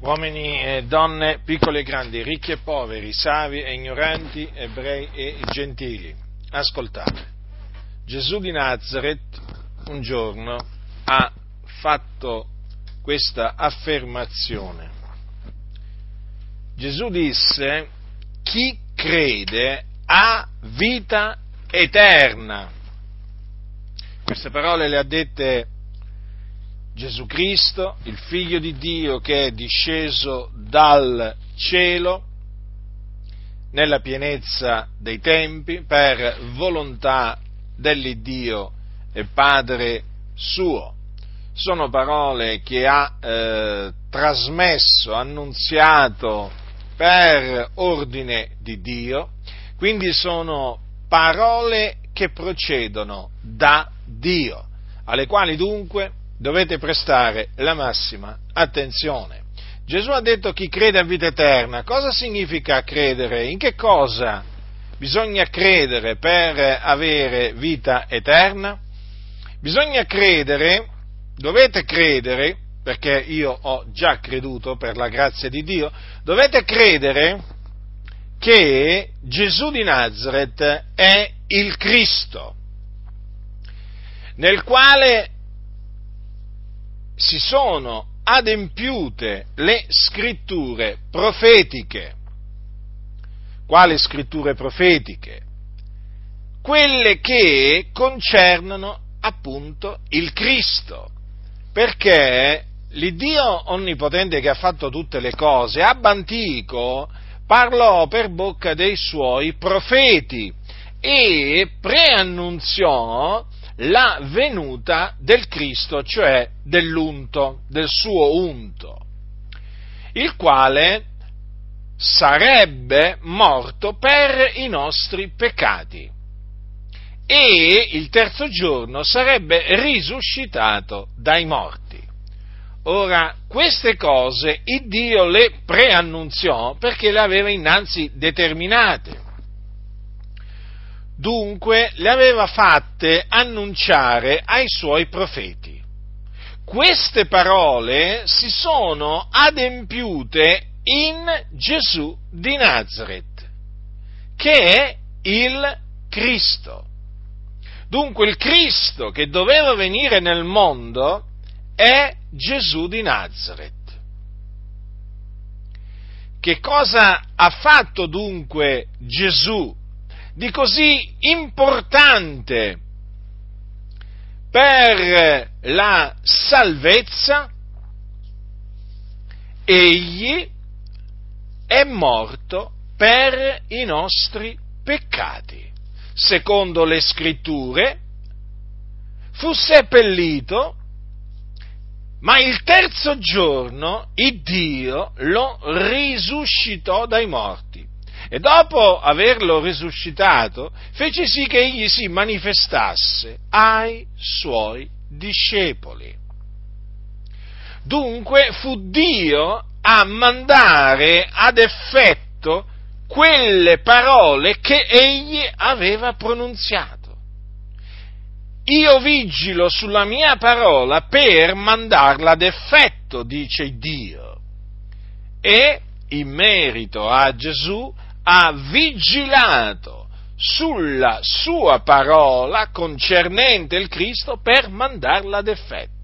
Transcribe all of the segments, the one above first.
uomini e donne, piccoli e grandi, ricchi e poveri, savi e ignoranti, ebrei e gentili, ascoltate. Gesù di Nazareth un giorno ha fatto questa affermazione. Gesù disse, chi crede ha vita eterna. Queste parole le ha dette Gesù Cristo, il Figlio di Dio che è disceso dal cielo nella pienezza dei tempi per volontà dell'Iddio e Padre suo. Sono parole che ha eh, trasmesso, annunziato per ordine di Dio, quindi sono parole che procedono da Dio, alle quali dunque dovete prestare la massima attenzione. Gesù ha detto chi crede a vita eterna. Cosa significa credere? In che cosa bisogna credere per avere vita eterna? Bisogna credere, dovete credere, perché io ho già creduto per la grazia di Dio, dovete credere che Gesù di Nazareth è il Cristo, nel quale si sono adempiute le scritture profetiche. Quali scritture profetiche? Quelle che concernono appunto il Cristo, perché l'Iddio onnipotente che ha fatto tutte le cose, ab antico, parlò per bocca dei suoi profeti e preannunziò la venuta del Cristo, cioè dell'unto, del suo unto, il quale sarebbe morto per i nostri peccati e il terzo giorno sarebbe risuscitato dai morti. Ora, queste cose il Dio le preannunziò perché le aveva innanzi determinate dunque le aveva fatte annunciare ai suoi profeti. Queste parole si sono adempiute in Gesù di Nazareth, che è il Cristo. Dunque il Cristo che doveva venire nel mondo è Gesù di Nazareth. Che cosa ha fatto dunque Gesù di così importante per la salvezza, egli è morto per i nostri peccati. Secondo le scritture, fu seppellito, ma il terzo giorno il Dio lo risuscitò dai morti e dopo averlo risuscitato fece sì che egli si manifestasse ai suoi discepoli. Dunque fu Dio a mandare ad effetto quelle parole che egli aveva pronunziato. Io vigilo sulla mia parola per mandarla ad effetto, dice Dio. E in merito a Gesù ha vigilato sulla sua parola concernente il Cristo per mandarla ad effetto.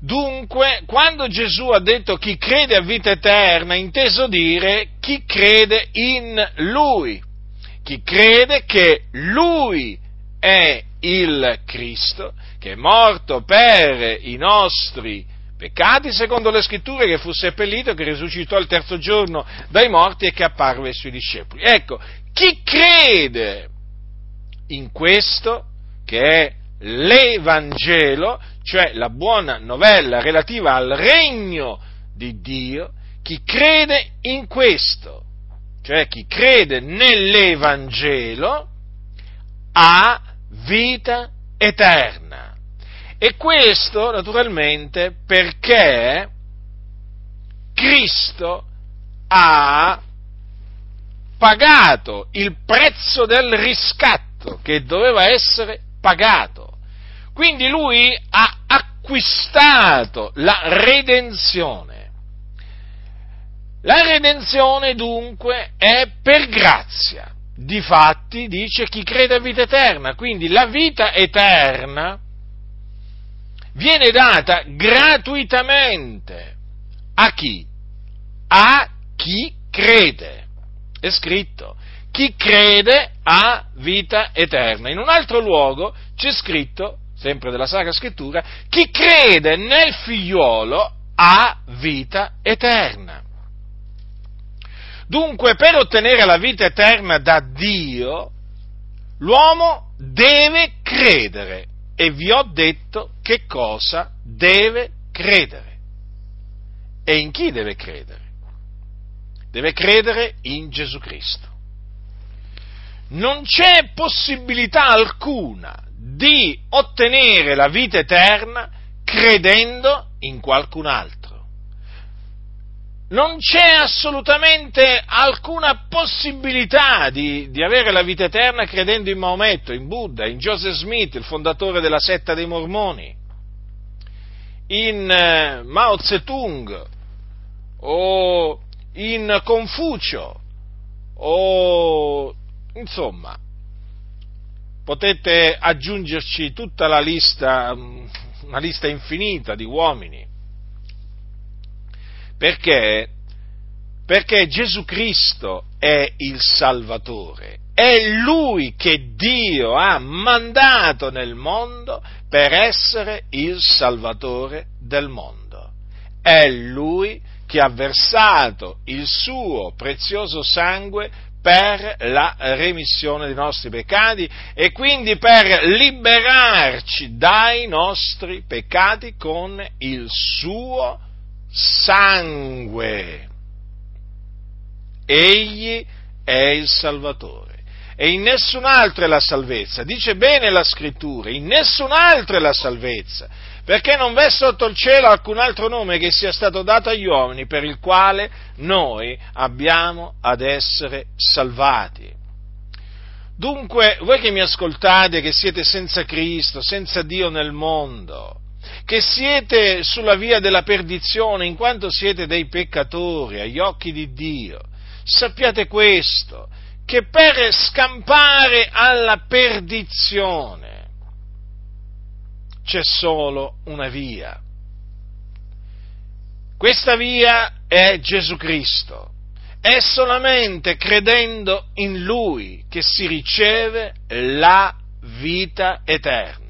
Dunque, quando Gesù ha detto chi crede a vita eterna, inteso dire chi crede in Lui, chi crede che Lui è il Cristo, che è morto per i nostri peccati secondo le scritture, che fu seppellito, che risuscitò il terzo giorno dai morti e che apparve ai suoi discepoli. Ecco, chi crede in questo, che è l'Evangelo, cioè la buona novella relativa al regno di Dio, chi crede in questo, cioè chi crede nell'Evangelo, ha vita eterna. E questo naturalmente perché Cristo ha pagato il prezzo del riscatto che doveva essere pagato. Quindi lui ha acquistato la redenzione. La redenzione dunque è per grazia. Difatti dice chi crede a vita eterna, quindi la vita eterna viene data gratuitamente a chi? A chi crede. È scritto, chi crede ha vita eterna. In un altro luogo c'è scritto, sempre della Sacra Scrittura, chi crede nel figliuolo ha vita eterna. Dunque, per ottenere la vita eterna da Dio, l'uomo deve credere. E vi ho detto che cosa deve credere. E in chi deve credere? Deve credere in Gesù Cristo. Non c'è possibilità alcuna di ottenere la vita eterna credendo in qualcun altro non c'è assolutamente alcuna possibilità di, di, avere la vita eterna credendo in Maometto, in Buddha, in Joseph Smith, il fondatore della setta dei Mormoni, in eh, Mao Zedong o in Confucio o insomma potete aggiungerci tutta la lista, una lista infinita di uomini perché? Perché Gesù Cristo è il Salvatore, è Lui che Dio ha mandato nel mondo per essere il Salvatore del mondo. È Lui che ha versato il suo prezioso sangue per la remissione dei nostri peccati e quindi per liberarci dai nostri peccati con il suo sangue. Egli è il Salvatore. E in nessun altro è la salvezza. Dice bene la scrittura, in nessun altro è la salvezza, perché non v'è sotto il cielo alcun altro nome che sia stato dato agli uomini per il quale noi abbiamo ad essere salvati. Dunque, voi che mi ascoltate, che siete senza Cristo, senza Dio nel mondo, che siete sulla via della perdizione in quanto siete dei peccatori agli occhi di Dio. Sappiate questo, che per scampare alla perdizione c'è solo una via. Questa via è Gesù Cristo. È solamente credendo in Lui che si riceve la vita eterna.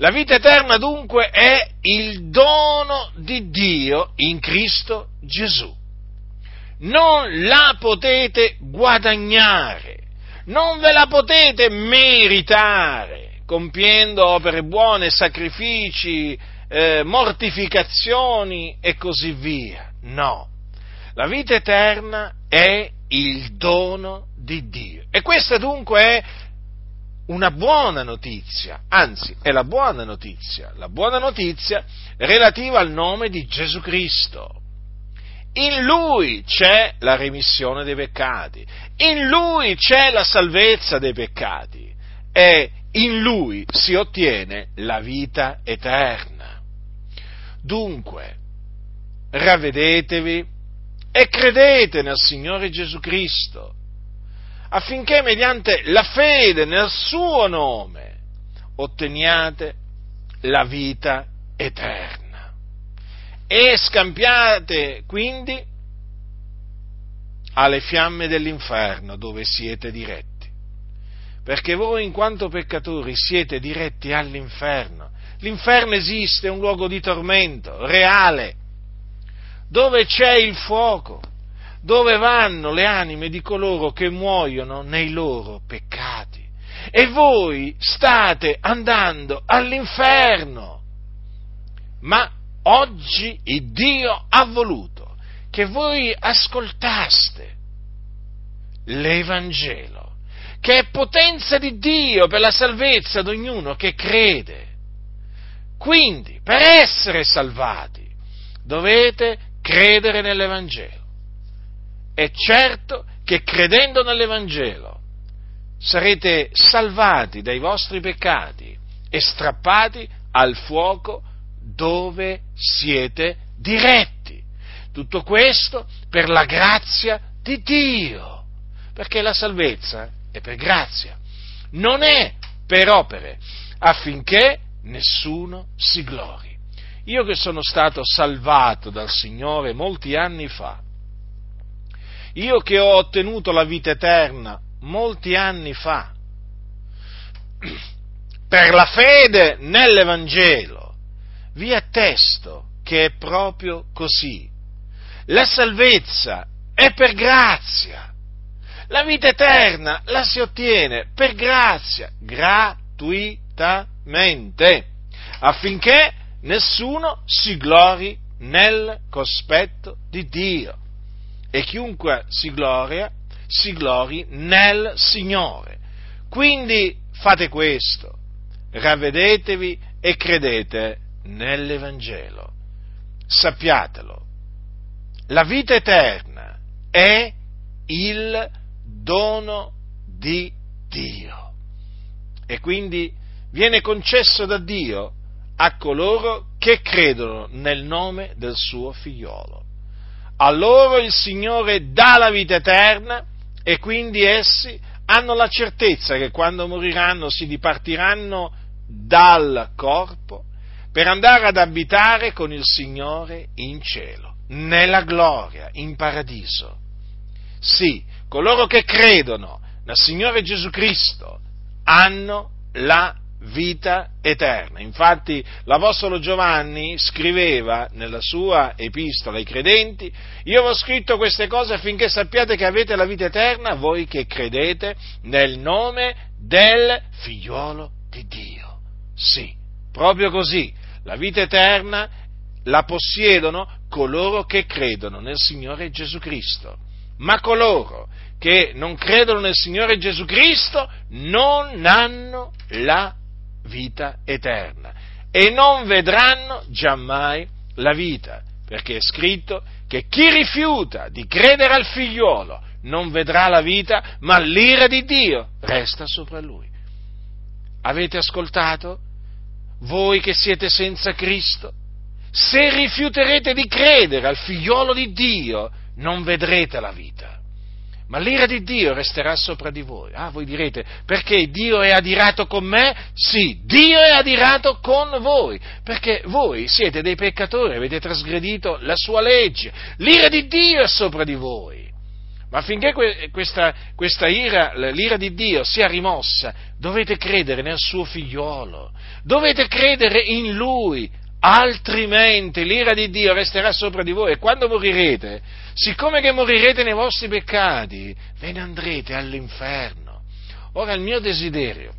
La vita eterna dunque è il dono di Dio in Cristo Gesù. Non la potete guadagnare, non ve la potete meritare compiendo opere buone, sacrifici, eh, mortificazioni e così via. No, la vita eterna è il dono di Dio. E questa dunque è una buona notizia, anzi è la buona notizia, la buona notizia relativa al nome di Gesù Cristo. In Lui c'è la remissione dei peccati, in Lui c'è la salvezza dei peccati e in Lui si ottiene la vita eterna. Dunque, ravvedetevi e credete nel Signore Gesù Cristo affinché mediante la fede nel suo nome otteniate la vita eterna. E scampiate quindi alle fiamme dell'inferno dove siete diretti. Perché voi in quanto peccatori siete diretti all'inferno. L'inferno esiste, è un luogo di tormento reale, dove c'è il fuoco, dove vanno le anime di coloro che muoiono nei loro peccati. E voi state andando all'inferno. Ma oggi il Dio ha voluto che voi ascoltaste l'Evangelo, che è potenza di Dio per la salvezza di ognuno che crede. Quindi, per essere salvati, dovete credere nell'Evangelo è certo che credendo nell'Evangelo sarete salvati dai vostri peccati e strappati al fuoco dove siete diretti. Tutto questo per la grazia di Dio, perché la salvezza è per grazia, non è per opere, affinché nessuno si glori. Io che sono stato salvato dal Signore molti anni fa, io che ho ottenuto la vita eterna molti anni fa, per la fede nell'Evangelo, vi attesto che è proprio così. La salvezza è per grazia. La vita eterna la si ottiene per grazia, gratuitamente, affinché nessuno si glori nel cospetto di Dio. E chiunque si gloria, si glori nel Signore. Quindi fate questo, ravvedetevi e credete nell'Evangelo. Sappiatelo, la vita eterna è il dono di Dio e quindi viene concesso da Dio a coloro che credono nel nome del suo figliolo. A loro il Signore dà la vita eterna e quindi essi hanno la certezza che quando moriranno si dipartiranno dal corpo per andare ad abitare con il Signore in cielo, nella gloria, in paradiso. Sì, coloro che credono nel Signore Gesù Cristo hanno la vita eterna. Infatti l'Apostolo Giovanni scriveva nella sua epistola ai credenti, io ho scritto queste cose affinché sappiate che avete la vita eterna, voi che credete nel nome del figliuolo di Dio. Sì, proprio così, la vita eterna la possiedono coloro che credono nel Signore Gesù Cristo. Ma coloro che non credono nel Signore Gesù Cristo non hanno la vita eterna e non vedranno giammai la vita, perché è scritto che chi rifiuta di credere al figliuolo non vedrà la vita, ma l'ira di Dio resta sopra lui. Avete ascoltato? Voi che siete senza Cristo? Se rifiuterete di credere al figliuolo di Dio, non vedrete la vita ma l'ira di Dio resterà sopra di voi. Ah, voi direte, perché Dio è adirato con me? Sì, Dio è adirato con voi, perché voi siete dei peccatori, avete trasgredito la sua legge. L'ira di Dio è sopra di voi. Ma affinché questa, questa ira, l'ira di Dio sia rimossa, dovete credere nel suo figliolo, dovete credere in Lui, altrimenti l'ira di Dio resterà sopra di voi e quando morirete, siccome che morirete nei vostri peccati, ve ne andrete all'inferno. Ora il mio desiderio,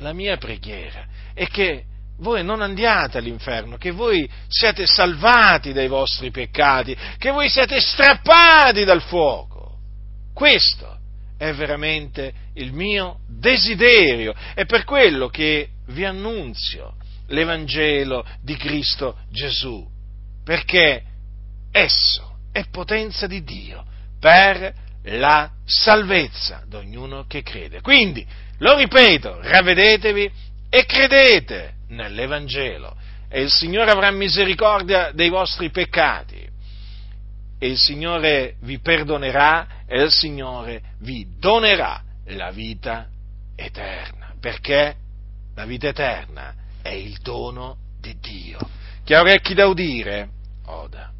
la mia preghiera è che voi non andiate all'inferno, che voi siate salvati dai vostri peccati, che voi siate strappati dal fuoco. Questo è veramente il mio desiderio, è per quello che vi annunzio l'Evangelo di Cristo Gesù, perché esso è potenza di Dio per la salvezza di ognuno che crede. Quindi, lo ripeto, ravvedetevi e credete nell'Evangelo. E il Signore avrà misericordia dei vostri peccati. E il Signore vi perdonerà e il Signore vi donerà la vita eterna, perché? La vita eterna è il dono di Dio. Chi ha orecchi da udire, oda.